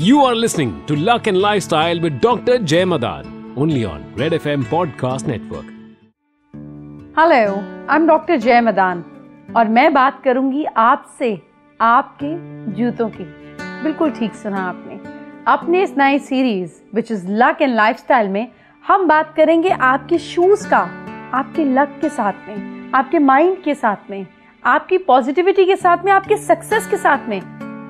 You are listening to Luck and Lifestyle with Dr. Jay Madan, only on Red FM Podcast Network. I am doctor Jay Madan और मैं बात करूँगी आपसे आपके जूतों की बिल्कुल ठीक सुना आपने अपने इस नई series which is luck and lifestyle में हम बात करेंगे आपके शूज़ का आपके लक के साथ में आपके माइंड के साथ में आपकी पॉजिटिविटी के साथ में आपके सक्सेस के साथ में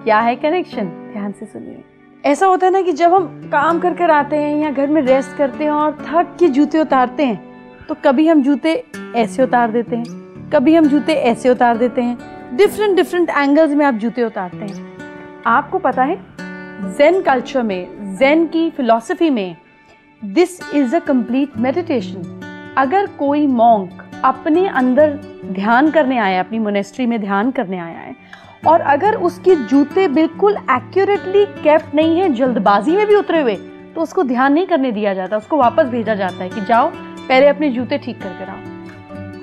क्या है कनेक्शन ध्यान से सुनिए ऐसा होता है ना कि जब हम काम कर कर आते हैं या घर में रेस्ट करते हैं और थक के जूते उतारते हैं तो कभी हम जूते ऐसे उतार देते हैं, कभी हम जूते ऐसे उतार देते हैं। डिफरेंट डिफरेंट एंगल्स में आप जूते उतारते हैं। आपको पता है जेन कल्चर में जेन की फिलॉसफी में this is a complete meditation अगर कोई मॉन्क अपने अंदर ध्यान करने आया है, अपनी मोनेस्ट्री में ध्यान करने आया है। और अगर उसके जूते बिल्कुल एक्यूरेटली कैप्ट नहीं है, जल्दबाजी में भी उतरे हुए तो उसको ध्यान नहीं करने दिया जाता, उसको वापस भेजा जाता है कि जाओ, पहले अपने जूते ठीक कर कर आओ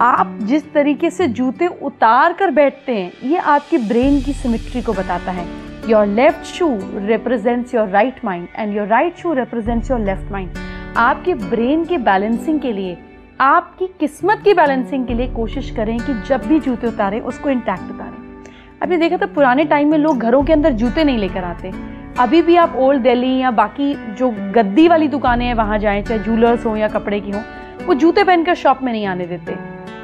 आप जिस तरीके से जूते उतार कर बैठते हैं, ये आपकी ब्रेन की सिमिट्री को बताता है। Your left shoe represents your right mind and your right shoe represents your left mind आपके ब्रेन के बैलेंसिंग के लिए आपकी किस्मत की बैलेंसिंग के लिए कोशिश करें कि जब भी जूते उतारें, उसको इंटैक्ट उतारें। आपने देखा था, पुराने टाइम में लोग घरों के अंदर जूते नहीं लेकर आते। अभी भी आप ओल्ड दिल्ली या बाकी जो गद्दी वाली दुकानें हैं, वहाँ जाएँ, चाहे जूलर्स हो या कपड़े की हों, वो जूते पहनकर शॉप में नहीं आने देते।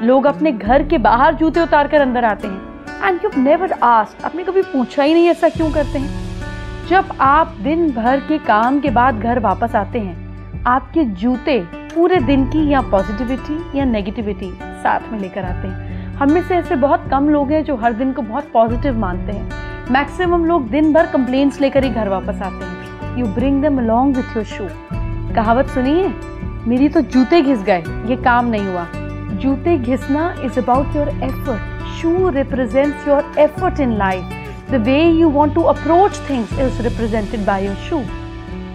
लोग अपने घर के बाहर जूते उतार कर अंदर आते हैं। एंड यू नेवर आस्ट आपने कभी पूछा ही नहीं ऐसा क्यों करते हैं? जब आप दिन भर के काम के बाद घर वापस आते हैं, आपके जूते पूरे दिन की या पॉजिटिविटी या नेगेटिविटी साथ में लेकर आते हैं। हम में से ऐसे बहुत कम लोग हैं जो हर दिन को बहुत पॉजिटिव मानते हैं। मैक्सिमम लोग दिन भर कंप्लेंट्स लेकर ही घर वापस आते हैं। You bring them along with your shoe कहावत सुनिए, मेरी तो जूते घिस गए, ये काम नहीं हुआ। जूते घिसना is about your effort shoe represents your effort in life the way you want to approach things is represented by your shoe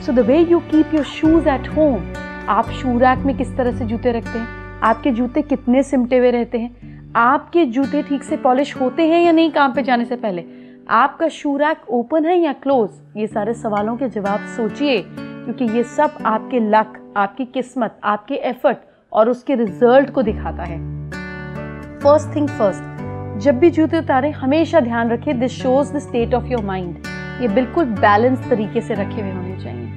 so the way you keep your shoes at home आप shoe rack में किस तरह से जूते रखते हैं? आपके जूते कितने सिमटे हुए रहते हैं? आपके जूते ठीक से पॉलिश होते हैं या नहीं काम पे जाने से पहले? आपका शू रैक ओपन है या क्लोज? ये सारे सवालों के जवाब सोचिए, क्योंकि ये सब आपके लक, आपकी किस्मत, आपके एफर्ट और उसके रिज़ल्ट को दिखाता है। फ़र्स्ट थिंग फ़र्स्ट जब भी जूते उतारें, हमेशा ध्यान रखें this shows the state of your mind ये बिल्कुल बैलेंस तरीके से रखे हुए होने चाहिए।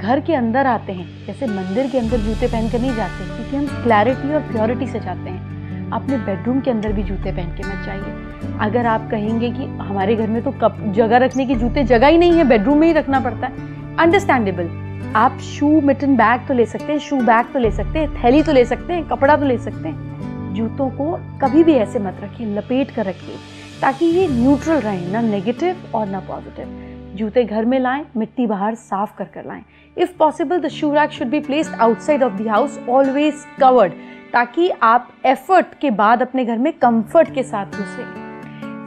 घर के अंदर आते हैं, जैसे मंदिर के अंदर जूते पहनकर नहीं जाते, क्योंकि हम क्लैरिटी और प्योरिटी से जाते हैं। अपने बेडरूम के अंदर भी जूते पहन के मत जाइए। अगर आप कहेंगे कि हमारे घर में तो कप, जगह रखने की जूते जगह ही नहीं है बेडरूम में ही रखना पड़ता है। अंडरस्टैंडेबल आप शू मिटन बैग तो ले सकते हैं शू बैग तो ले सकते हैं, थैली तो ले सकते हैं, कपड़ा तो ले सकते हैं। जूतों को कभी भी ऐसे मत रखिए, लपेट कर रखिए, ताकि ये न्यूट्रल रहे, ना नेगेटिव और ना पॉजिटिव जूते घर में लाएँ, मिट्टी बाहर साफ़ कर कर लाएँ। If possible the shoe rack should be placed outside of the house always covered ताकि आप एफर्ट के बाद अपने घर में कंफर्ट के साथ घुसे।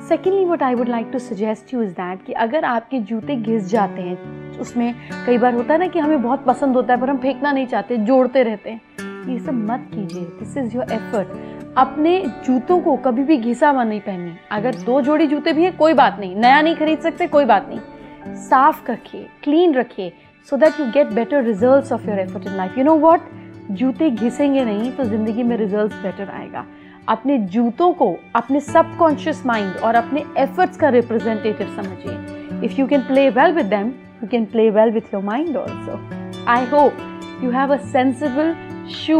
Secondly what I would like to suggest you is that कि अगर आपके जूते घिस जाते हैं, उसमें कई बार होता है ना कि हमें बहुत पसंद होता है, पर हम फेंकना नहीं चाहते, जोड़ते रहते हैं। ये सब मत कीजिए। दिस इज़ योर एफर्ट अपने जूतों को कभी भी घिसा हुआ नहीं पहननी अगर दो जोड़ी जूते भी हैं, कोई बात नहीं। नया नहीं खरीद सकते, कोई बात नहीं। साफ़ रखिए क्लीन रखिए so that you get better result of your effort in life you know what जूते घिसेंगे नहीं तो ज़िंदगी में रिज़ल्ट बेटर आएगा। अपने जूतों को, अपने सबकॉन्शियस माइंड और अपने एफर्ट्स का रिप्रेजेंटेटिव समझिए। If you can play well with them you can play well with your mind also I hope you have a sensible shoe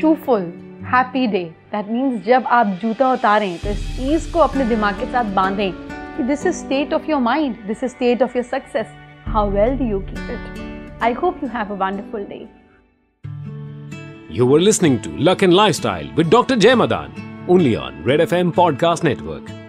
shoeful happy day that means जब आप जूता उतारें तो इस चीज़ को अपने दिमाग के साथ बांधें। This is state of your mind. This is state of your success. How well do you keep it? I hope you have a wonderful day. You were listening to Luck and Lifestyle with Dr. Jay Madan, only on Red FM Podcast Network.